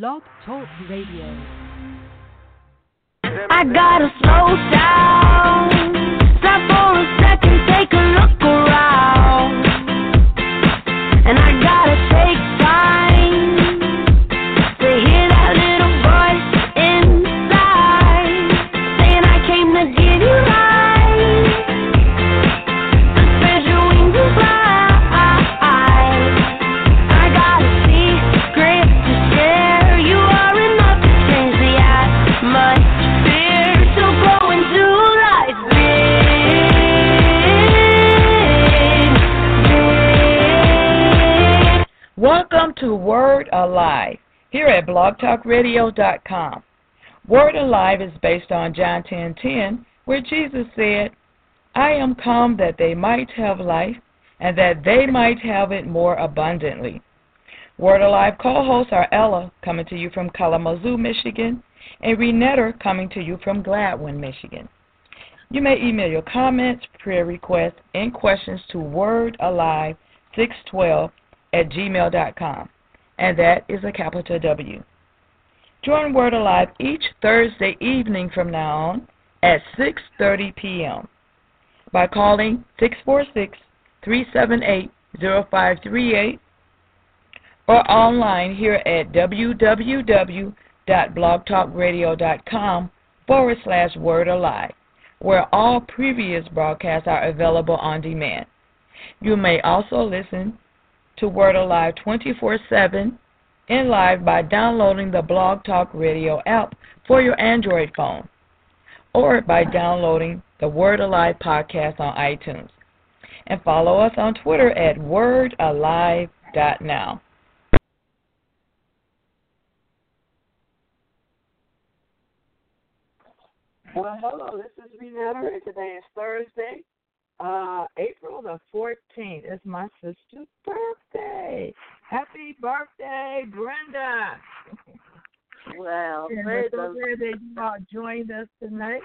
Blog Talk Radio. I gotta slow down. blogtalkradio.com. Word Alive is based on John 10:10, where Jesus said, "I am come that they might have life, and that they might have it more abundantly." Word Alive co-hosts are Ella, coming to you from Kalamazoo, Michigan, and Renetta, coming to you from Gladwin, Michigan. You may email your comments, prayer requests, and questions to wordalive612 at gmail.com, and that is a capital W. Join Word Alive each Thursday evening from now on at 6:30 p.m. by calling 646-378-0538 or online here at www.blogtalkradio.com forward slash Word Alive, where all previous broadcasts are available on demand. You may also listen to Word Alive 24 7 and live by downloading the Blog Talk Radio app for your Android phone or by downloading the Word Alive podcast on iTunes. And follow us on Twitter at wordalive.now. Well, hello, this is Renetta, and today is Thursday, uh, April the 14th. It's my sister's birthday. Happy birthday, Brenda. Well, And we're so glad that you all joined us tonight.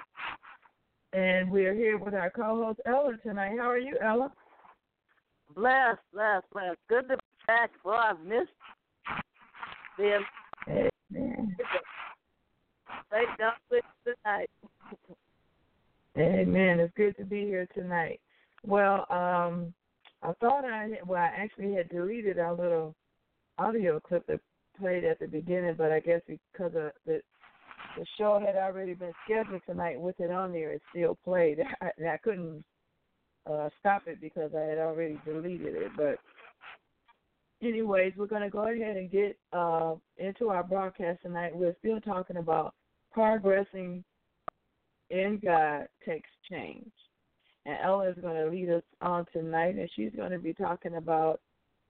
And we're here with our co-host, Ella, tonight. How are you, Ella? bless, bless, bless. Good to be back. Boy, I've missed them. Amen. For tonight. Amen. It's good to be here tonight. Well, um, I thought I well, I actually had deleted our little audio clip that played at the beginning, but I guess because of the the show had already been scheduled tonight with it on there, it still played. I, and I couldn't uh, stop it because I had already deleted it. But anyways, we're going to go ahead and get uh, into our broadcast tonight. We're still talking about progressing in God takes change. And Ella is going to lead us on tonight, and she's going to be talking about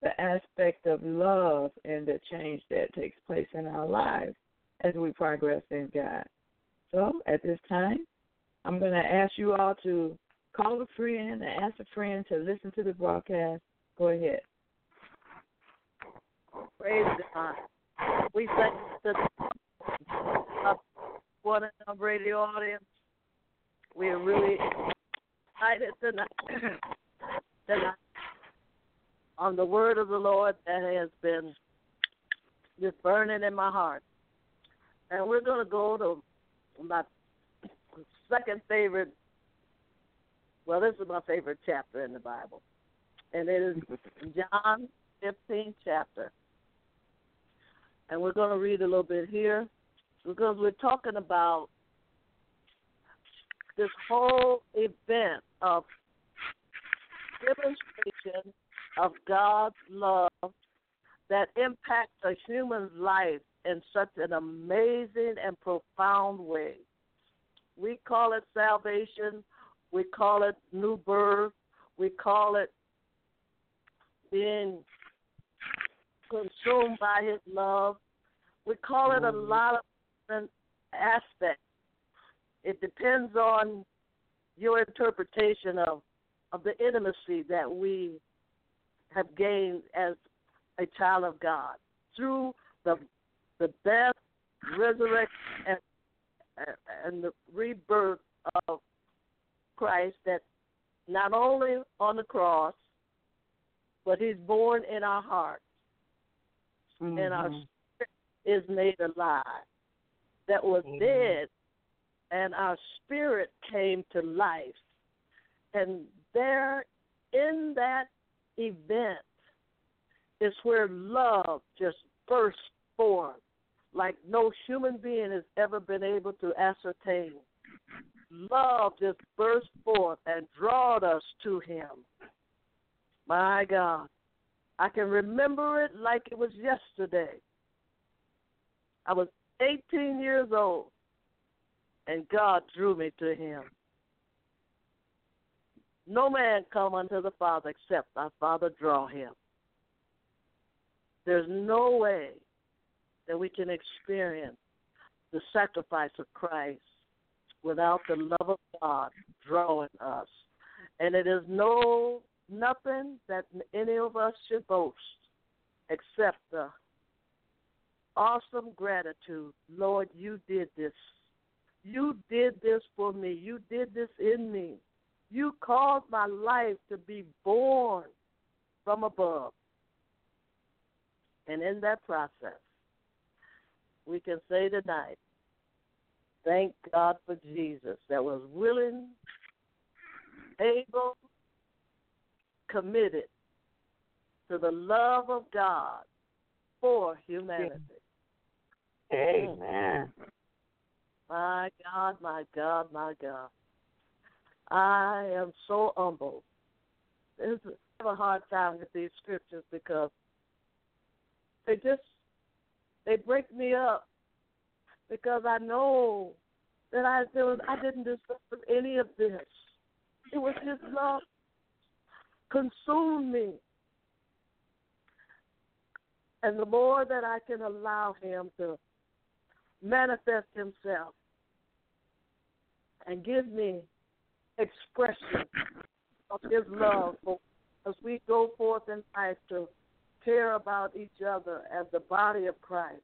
the aspect of love and the change that takes place in our lives as we progress in God. So at this time, I'm going to ask you all to call a friend and ask a friend to listen to the broadcast. Go ahead. Praise God. We thank the one our radio audience. We are really excited tonight, tonight on the word of the Lord that has been just burning in my heart. And we're going to go to my second favorite. Well, this is my favorite chapter in the Bible, and it is John 15 chapter. And we're going to read a little bit here because we're talking about this whole event of demonstration of God's love that impacts a human's life in such an amazing and profound way. We call it salvation, we call it new birth, we call it being consumed by his love. We call it a mm-hmm. lot of different aspects. It depends on your interpretation of of the intimacy that we have gained as a child of God through the the death, resurrection, and and the rebirth of Christ. That not only on the cross, but He's born in our hearts, Mm-hmm. and our spirit is made alive, that was Amen. dead, and our spirit came to life. And there, in that event, is where love just burst forth like no human being has ever been able to ascertain. Love just burst forth and drawed us to Him. My God. I can remember it like it was yesterday. I was 18 years old, and God drew me to Him. No man come unto the Father except our Father draw him. There's no way that we can experience the sacrifice of Christ without the love of God drawing us. And it is no nothing that any of us should boast except the awesome gratitude. Lord, you did this. You did this for me. You did this in me. You caused my life to be born from above. And in that process, we can say tonight, thank God for Jesus that was willing, able, committed to the love of God for humanity. Amen. My God, my God, my God. I am so humbled. This is, I have a hard time with these scriptures because they just they break me up because I know that I there was I didn't deserve any of this. It was His love consumed me, and the more that I can allow Him to manifest Himself and give me expression of His love for as we go forth in life to care about each other as the body of Christ.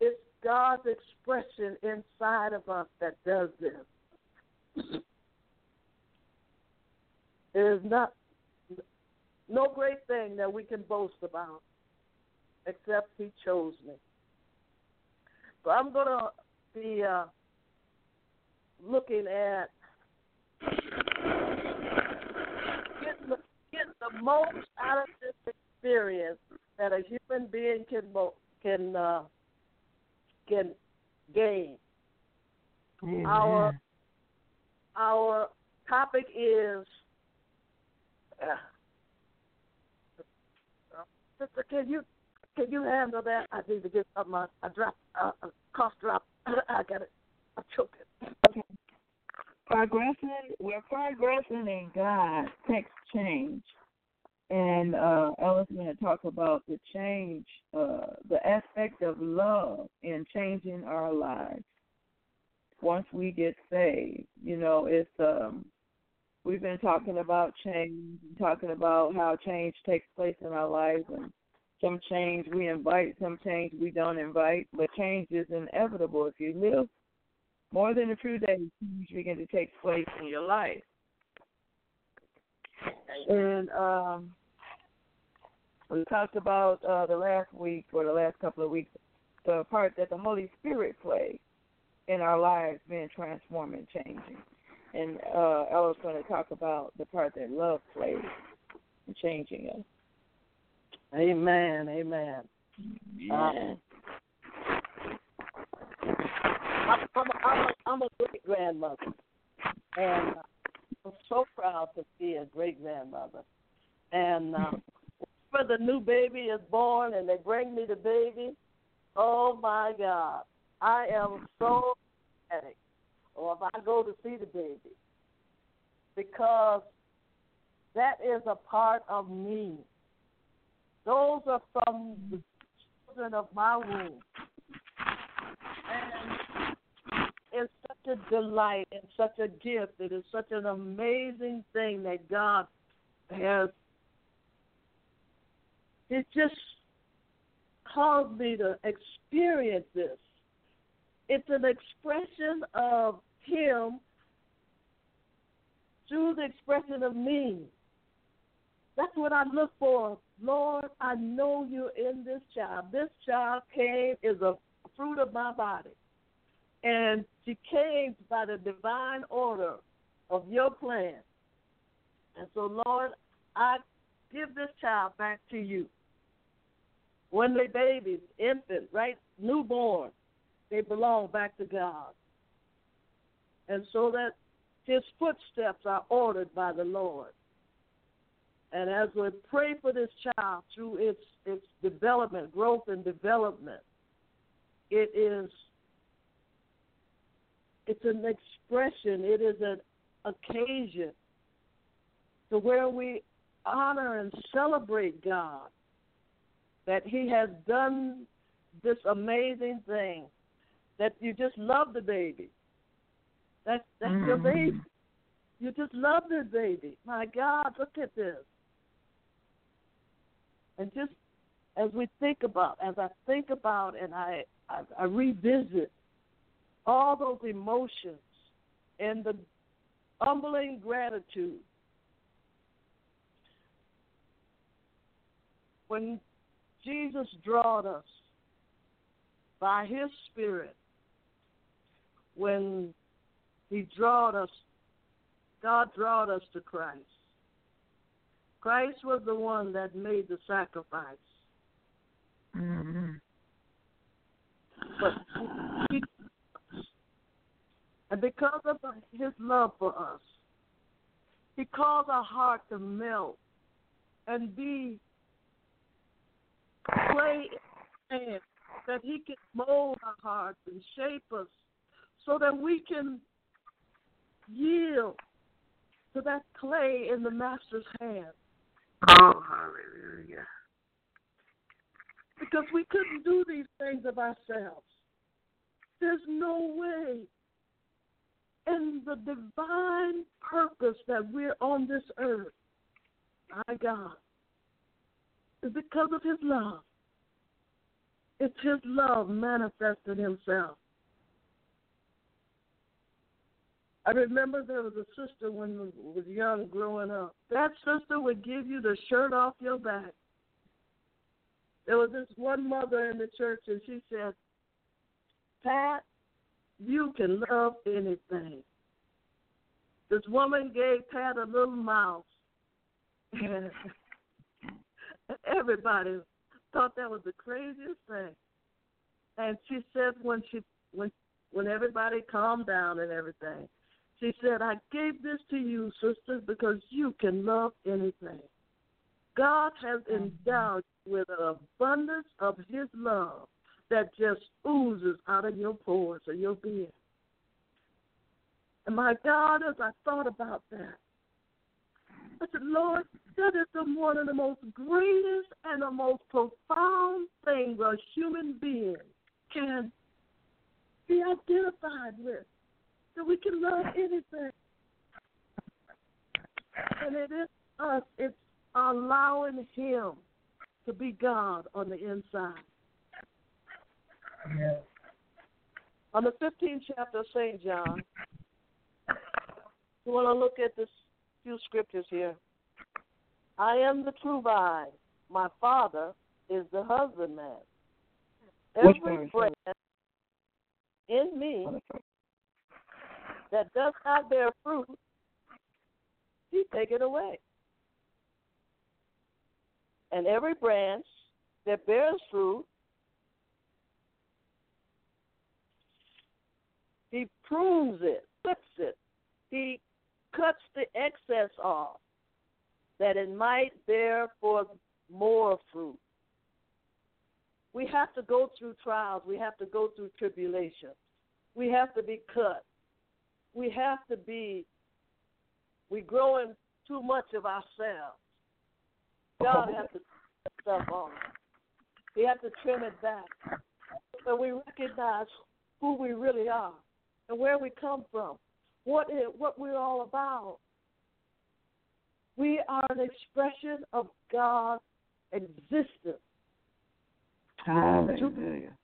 It's God's expression inside of us that does this. There is not no great thing that we can boast about except He chose me. But I'm going to be uh, looking at getting the, getting the most out of this experience that a human being can can uh, can gain. Amen. Our our topic is. Uh, sister, can you can you handle that? I need to get something. I, I dropped uh, a cough drop. I got it. I choked it. progressing we're progressing in God takes change. And uh Ella's gonna talk about the change, uh the aspect of love in changing our lives. Once we get saved. You know, it's um we've been talking about change, talking about how change takes place in our lives and some change we invite, some change we don't invite, but change is inevitable. If you live more than a few days, change begin to take place in your life. And um, we talked about uh, the last week or the last couple of weeks the part that the Holy Spirit plays in our lives being transformed and changing. And uh, Ella's going to talk about the part that love plays in changing us. Amen. Amen. Yeah. I'm, I'm, a, I'm, a, I'm a great grandmother, and uh, I'm so proud to be a great grandmother. And uh, when the new baby is born and they bring me the baby, oh my God, I am so ecstatic. Or if I go to see the baby, because that is a part of me. Those are from the children of my womb. And it's such a delight and such a gift. It is such an amazing thing that God has. It just caused me to experience this. It's an expression of Him through the expression of me. That's what I look for Lord, I know you're in this child. This child came is a fruit of my body. And she came by the divine order of your plan. And so, Lord, I give this child back to you. When they're babies, infant, right, newborn, they belong back to God. And so that his footsteps are ordered by the Lord. And as we pray for this child through its its development, growth and development, it is it's an expression, it is an occasion to where we honor and celebrate God that He has done this amazing thing. That you just love the baby. That's that's mm-hmm. your baby. You just love this baby. My God, look at this. And just as we think about, as I think about and I, I, I revisit all those emotions and the humbling gratitude when Jesus drawed us by his spirit when he drawed us God drawed us to Christ Christ was the one that made the sacrifice. Mm-hmm. But he, and because of his love for us, he caused our heart to melt and be clay and that he can mold our hearts and shape us so that we can yield to that clay in the master's hand Oh, hallelujah. Because we couldn't do these things of ourselves. There's no way. In the divine purpose that we're on this earth, my God, is because of His love. It's His love manifested Himself. I remember there was a sister when I was young growing up. That sister would give you the shirt off your back. There was this one mother in the church, and she said, Pat, you can love anything. This woman gave Pat a little mouse. Everybody thought that was the craziest thing. And she said when she when when everybody calmed down and everything, she said, I gave this to you, sisters, because you can love anything. God has mm-hmm. endowed you with an abundance of His love that just oozes out of your pores or your being. And my God, as I thought about that, I said, Lord, that is the, one of the most greatest and the most profound things a human being can be identified with that we can love anything. And it is us, it's allowing Him to be God on the inside. Yes. On the 15th chapter of St. John, we want to look at this few scriptures here. I am the true vine. My Father is the husbandman. Every branch in me that does not bear fruit, he take it away. And every branch that bears fruit, he prunes it, clips it, he cuts the excess off, that it might bear forth more fruit. We have to go through trials. We have to go through tribulations. We have to be cut we have to be we growing too much of ourselves. God has to stuff on. We have to trim it back. So we recognize who we really are and where we come from, what is, what we're all about. We are an expression of God's existence. Hallelujah.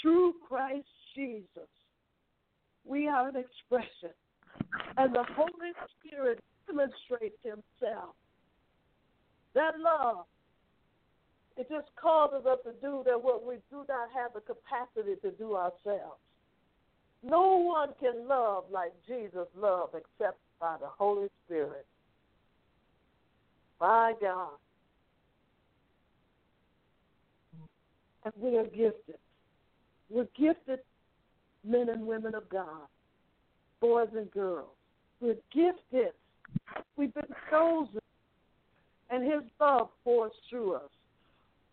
Through Christ Jesus we are an expression. And the Holy Spirit demonstrates Himself That love, it just causes us to do that what we do not have the capacity to do ourselves. No one can love like Jesus loved except by the Holy Spirit. By God. And we are gifted. We're gifted men and women of God, boys and girls. We're gifted. We've been chosen. And His love pours through us.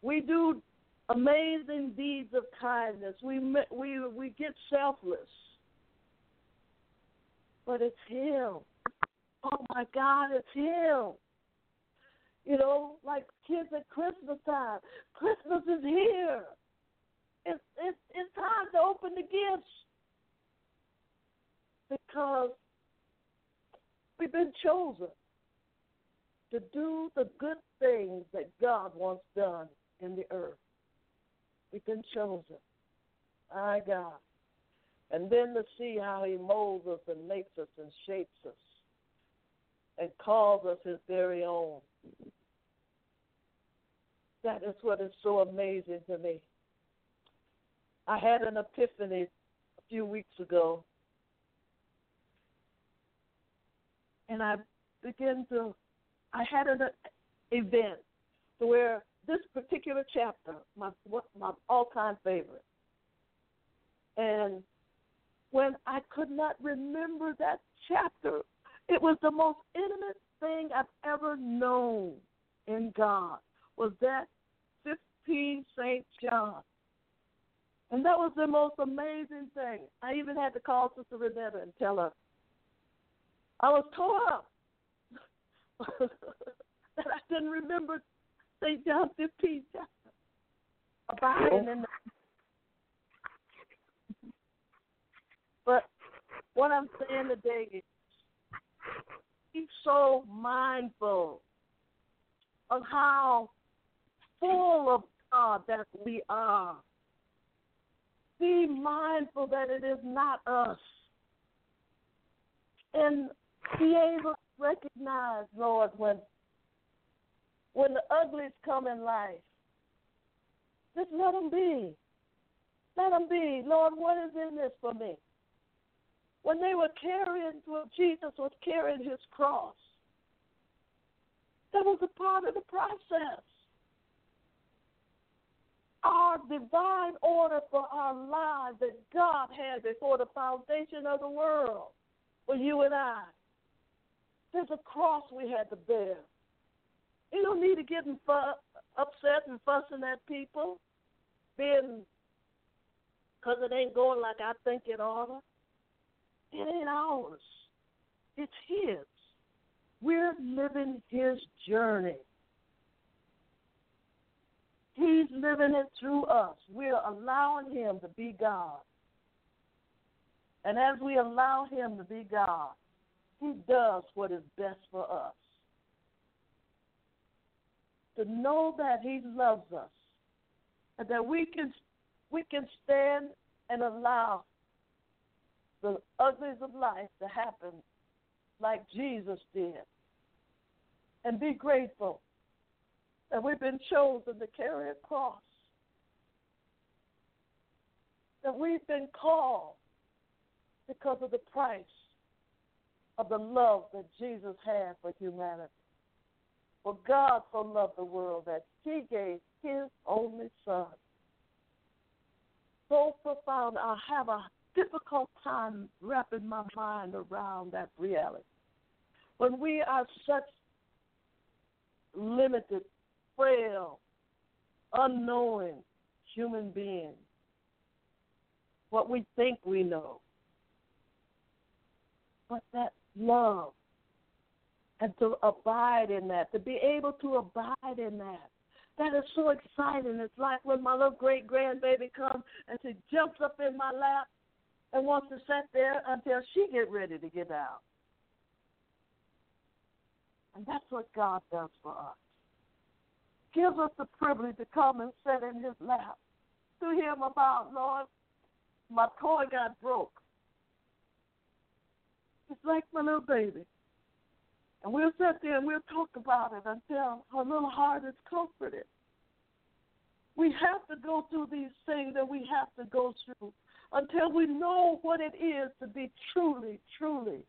We do amazing deeds of kindness. We we we get selfless, but it's Him. Oh my God, it's Him. You know, like kids at Christmas time. Christmas is here. It's it's it's time to open the gifts because we've been chosen to do the good things that God wants done in the earth. We've been chosen. My God. And then to see how He molds us and makes us and shapes us and calls us His very own. That is what is so amazing to me. I had an epiphany a few weeks ago, and I began to. I had an event where this particular chapter, my my all-time favorite, and when I could not remember that chapter, it was the most intimate thing I've ever known in God. Was that 15 St. John? And that was the most amazing thing. I even had to call Sister Renetta and tell her I was tore up that I didn't remember John 15 chapter. Abiding in the But what I'm saying today is be so mindful of how full of God that we are. Be mindful that it is not us. And be able to recognize, Lord, when when the uglies come in life, just let them be. Let them be. Lord, what is in this for me? When they were carrying, when Jesus was carrying his cross, that was a part of the process. Our divine order for our lives that God had before the foundation of the world for you and I. There's a cross we had to bear. You don't need to get fu- upset and fussing at people, being because it ain't going like I think it ought to. It ain't ours. It's His. We're living His journey. He's living it through us. We're allowing Him to be God. And as we allow Him to be God, He does what is best for us. To know that He loves us and that we can we can stand and allow the uglies of life to happen like Jesus did. And be grateful that we've been chosen to carry a cross. That we've been called because of the price of the love that Jesus had for humanity. For God so loved the world that he gave his only son. So profound, I have a difficult time wrapping my mind around that reality. When we are such limited, frail, unknowing human beings, what we think we know, but that love and to abide in that, to be able to abide in that. That is so exciting. It's like when my little great grandbaby comes and she jumps up in my lap and wants to sit there until she get ready to get out. And that's what God does for us. Gives us the privilege to come and sit in his lap. To him about, Lord, my toy got broke. It's like my little baby. And we'll sit there and we'll talk about it until her little heart is comforted. We have to go through these things that we have to go through until we know what it is to be truly, truly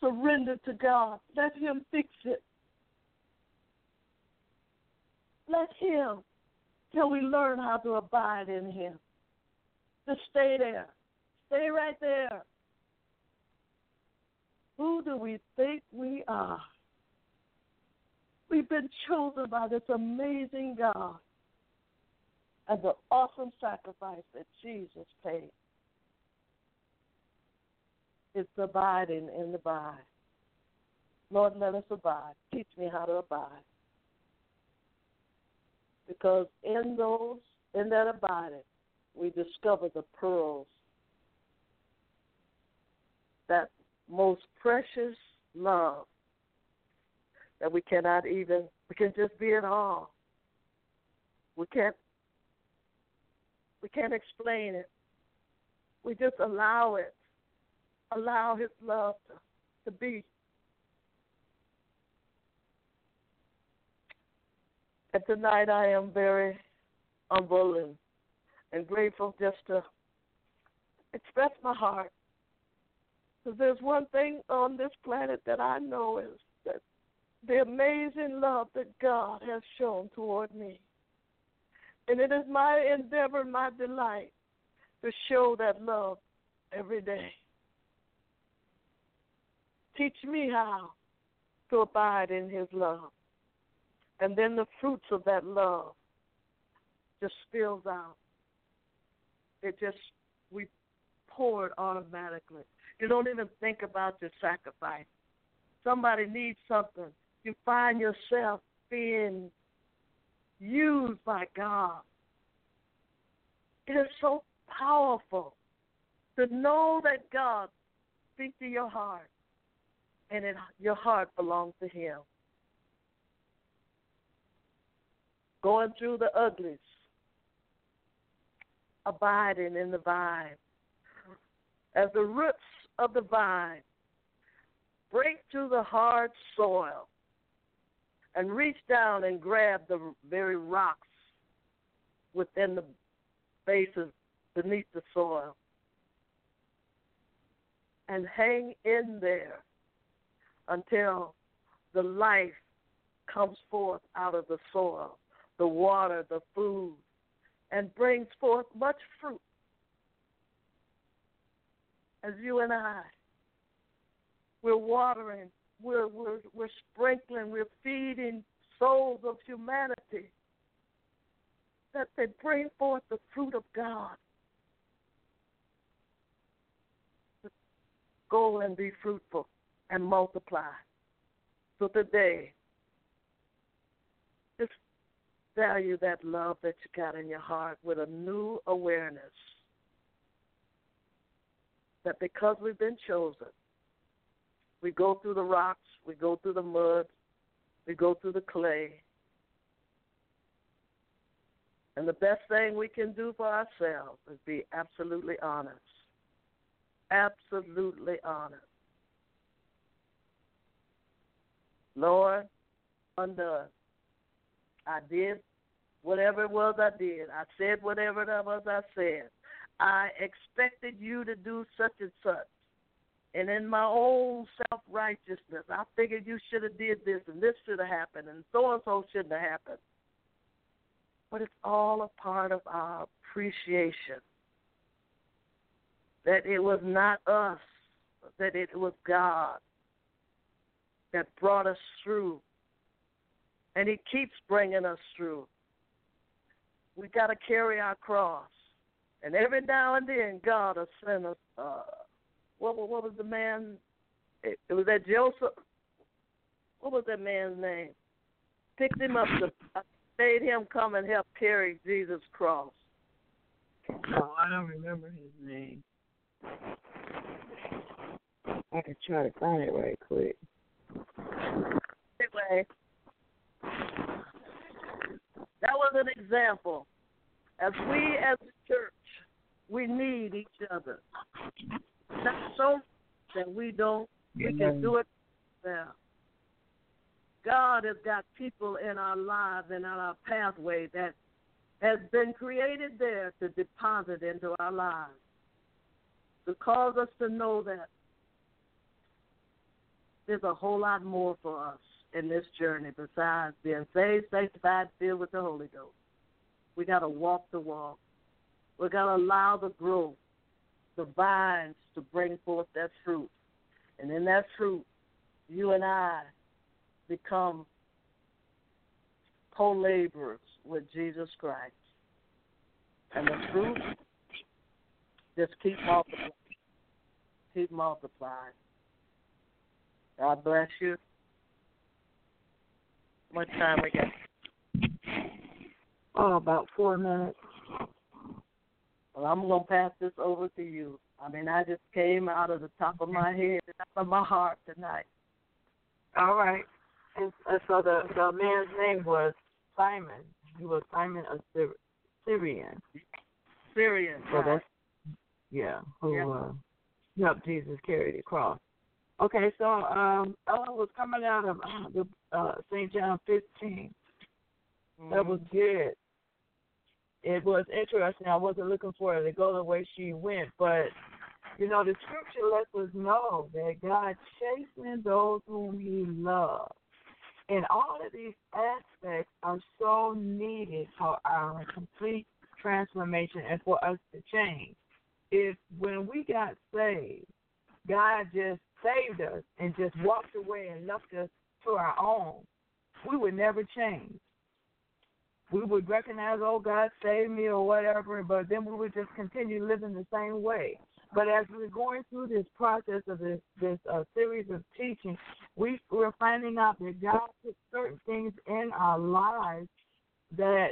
surrendered to God. Let Him fix it. Let Him till we learn how to abide in Him. To stay there. Stay right there. Who do we think we are? We've been chosen by this amazing God and the awesome sacrifice that Jesus paid. It's abiding in the vine. Lord, let us abide. Teach me how to abide. Because in those, in that abiding, we discover the pearls, that most precious love that we cannot even, we can just be in awe. We can't, we can't explain it. We just allow it, allow His love to, to be. And tonight I am very humble and, and grateful just to express my heart. Because there's one thing on this planet that I know is that the amazing love that God has shown toward me. And it is my endeavor, my delight to show that love every day. Teach me how to abide in His love. And then the fruits of that love just spills out. It just, we pour it automatically. You don't even think about your sacrifice. Somebody needs something. You find yourself being used by God. It is so powerful to know that God speaks to your heart and it, your heart belongs to Him. Going through the uglies, abiding in the vine. As the roots of the vine break through the hard soil and reach down and grab the very rocks within the bases beneath the soil and hang in there until the life comes forth out of the soil, the water, the food, and brings forth much fruit. As you and I, we're watering, we're, we're, we're sprinkling, we're feeding souls of humanity that they bring forth the fruit of God. Go and be fruitful and multiply. So today, just value that love that you got in your heart with a new awareness that because we've been chosen, we go through the rocks, we go through the mud, we go through the clay. And the best thing we can do for ourselves is be absolutely honest. Absolutely honest. Lord, undone. I did whatever it was I did. I said whatever it was I said. I expected you to do such and such. And in my own self righteousness, I figured you should have did this and this should have happened and so and so shouldn't have happened. But it's all a part of our appreciation. That it was not us, that it was God that brought us through. And He keeps bringing us through. We got to carry our cross. And every now and then, God will send us. Uh, what, what was the man? It, it was that Joseph. What was that man's name? Picked him up, to, made him come and help carry Jesus' cross. Oh, I don't remember his name. I can try to find it right quick. Anyway, that was an example. As we as a church, we need each other. Not so that we don't We can do it there. God has got people in our lives and on our pathway that has been created there to deposit into our lives, to cause us to know that there's a whole lot more for us in this journey besides being saved, sanctified, filled with the Holy Ghost. We got to walk the walk. We got to allow the growth, the vines to bring forth that fruit. And in that fruit, you and I become co laborers with Jesus Christ. And the fruit just keep multiplying. Keep multiplying. God bless you. Much time we got? Oh, about four minutes. Well, I'm gonna pass this over to you. I mean, I just came out of the top of my head and out of my heart tonight. All right. And, and so the the man's name was Simon. He was Simon of Syr- Syrian. Syrian. So right. yeah, who Yeah. uh, helped Jesus carry the cross. Okay, so um, I was coming out of uh, the uh, St. John 15. That was good. It was interesting. I wasn't looking for her to go the way she went, but you know the scripture lets us know that God chastens those whom He loves, and all of these aspects are so needed for our complete transformation and for us to change. If when we got saved, God just saved us and just walked away and left us to our own, we would never change. We would recognize, oh, God save me or whatever, but then we would just continue living the same way. But as we're going through this process of this this uh, series of teaching, we we're finding out that God put certain things in our lives that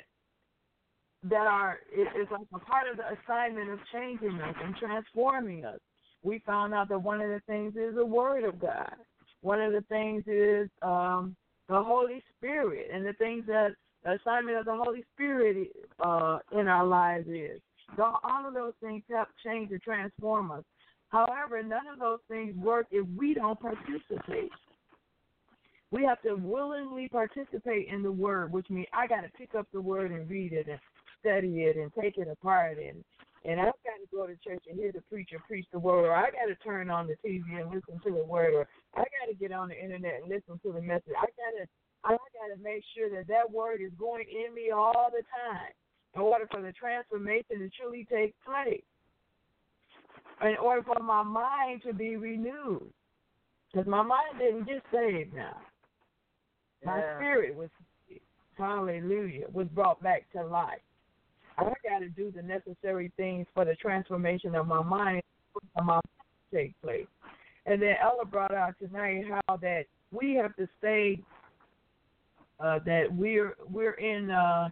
that are it, it's like a part of the assignment of changing us and transforming us. We found out that one of the things is the Word of God. One of the things is um, the Holy Spirit, and the things that the assignment of the Holy Spirit uh, in our lives is. So all of those things help change and transform us. However, none of those things work if we don't participate. We have to willingly participate in the Word, which means I got to pick up the Word and read it and study it and take it apart and and I've got to go to church and hear the preacher preach the word, or I got to turn on the TV and listen to the word, or I got to get on the internet and listen to the message. I got to, I got to make sure that that word is going in me all the time in order for the transformation to truly take place. In order for my mind to be renewed, because my mind didn't get saved now. My Yeah. spirit was, hallelujah, was brought back to life. I got to do the necessary things for the transformation of my mind my to take place. And then Ella brought out tonight how that we have to stay uh, that we're we're in uh,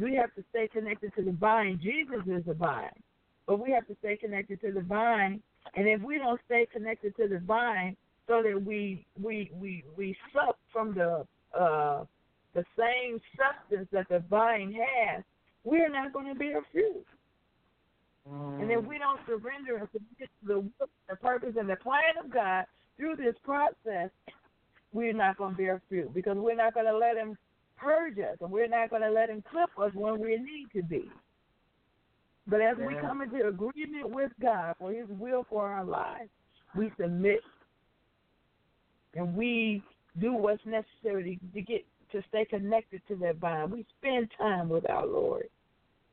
we have to stay connected to the vine. Jesus is the vine, but we have to stay connected to the vine. And if we don't stay connected to the vine, so that we we we we suck from the uh, the same substance that the vine has, we're not going to bear fruit. And if we don't surrender and submit to the will, the purpose, and the plan of God through this process, we're not going to bear fruit because we're not going to let Him purge us, and we're not going to let Him clip us when we need to be. But as we come into agreement with God for His will for our lives, we submit and we do what's necessary to get to stay connected to that vine. We spend time with our Lord.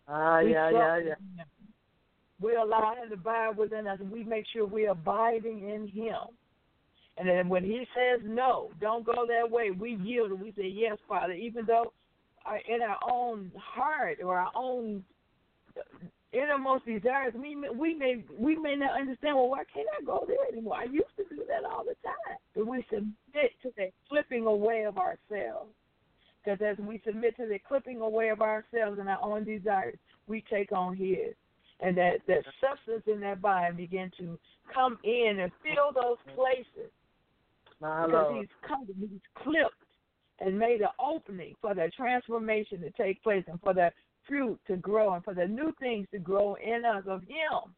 Ah, We yeah, yeah, yeah. Him. We allow Him to abide within us, and we make sure we're abiding in Him. And then when He says no, don't go that way, we yield and we say yes, Father, even though our, in our own heart or our own innermost desires, we may, we may we may not understand. Well, why can't I go there anymore? I used to do that all the time. But we submit to the flipping away of ourselves. Because as we submit to the clipping away of ourselves and our own desires, we take on His, and that that substance in that body begin to come in and fill those places My because Lord. He's come, He's clipped and made an opening for the transformation to take place and for the fruit to grow and for the new things to grow in us of Him.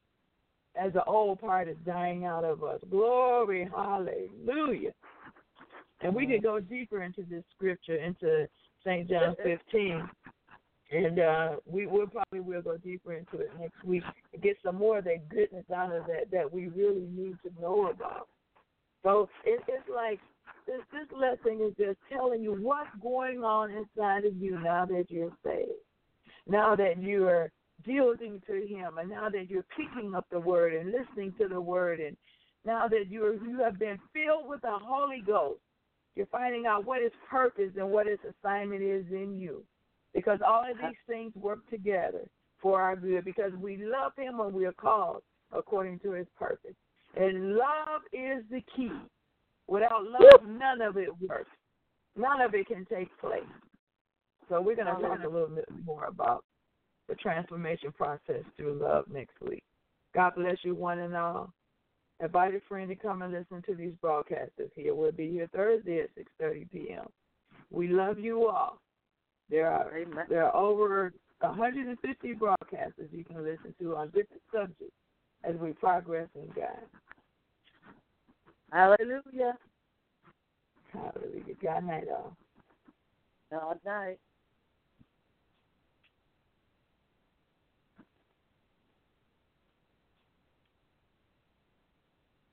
as the old part is dying out of us. Glory, hallelujah. And we could go deeper into this scripture, into St. John 15. And uh, we will probably will go deeper into it next week and get some more of that goodness out of that that we really need to know about. So it, it's like this this lesson is just telling you what's going on inside of you now that you're saved, now that you are yielding to Him, and now that you're picking up the Word and listening to the Word, and now that you are, you have been filled with the Holy Ghost, you're finding out what His purpose and what His assignment is in you, because all of these things work together for our good. Because we love Him when we are called according to His purpose, and love is the key. Without love, none of it works. None of it can take place. So we're going to talk a little bit more about the transformation process through love next week. God bless you, one and all. Invite a friend to come and listen to these broadcasts here. We'll be here Thursday at 6.30 p.m. We love you all. There are, Amen. there are over 150 broadcasts you can listen to on different subjects as we progress in God. Hallelujah. Hallelujah. God uh, night all. Good night.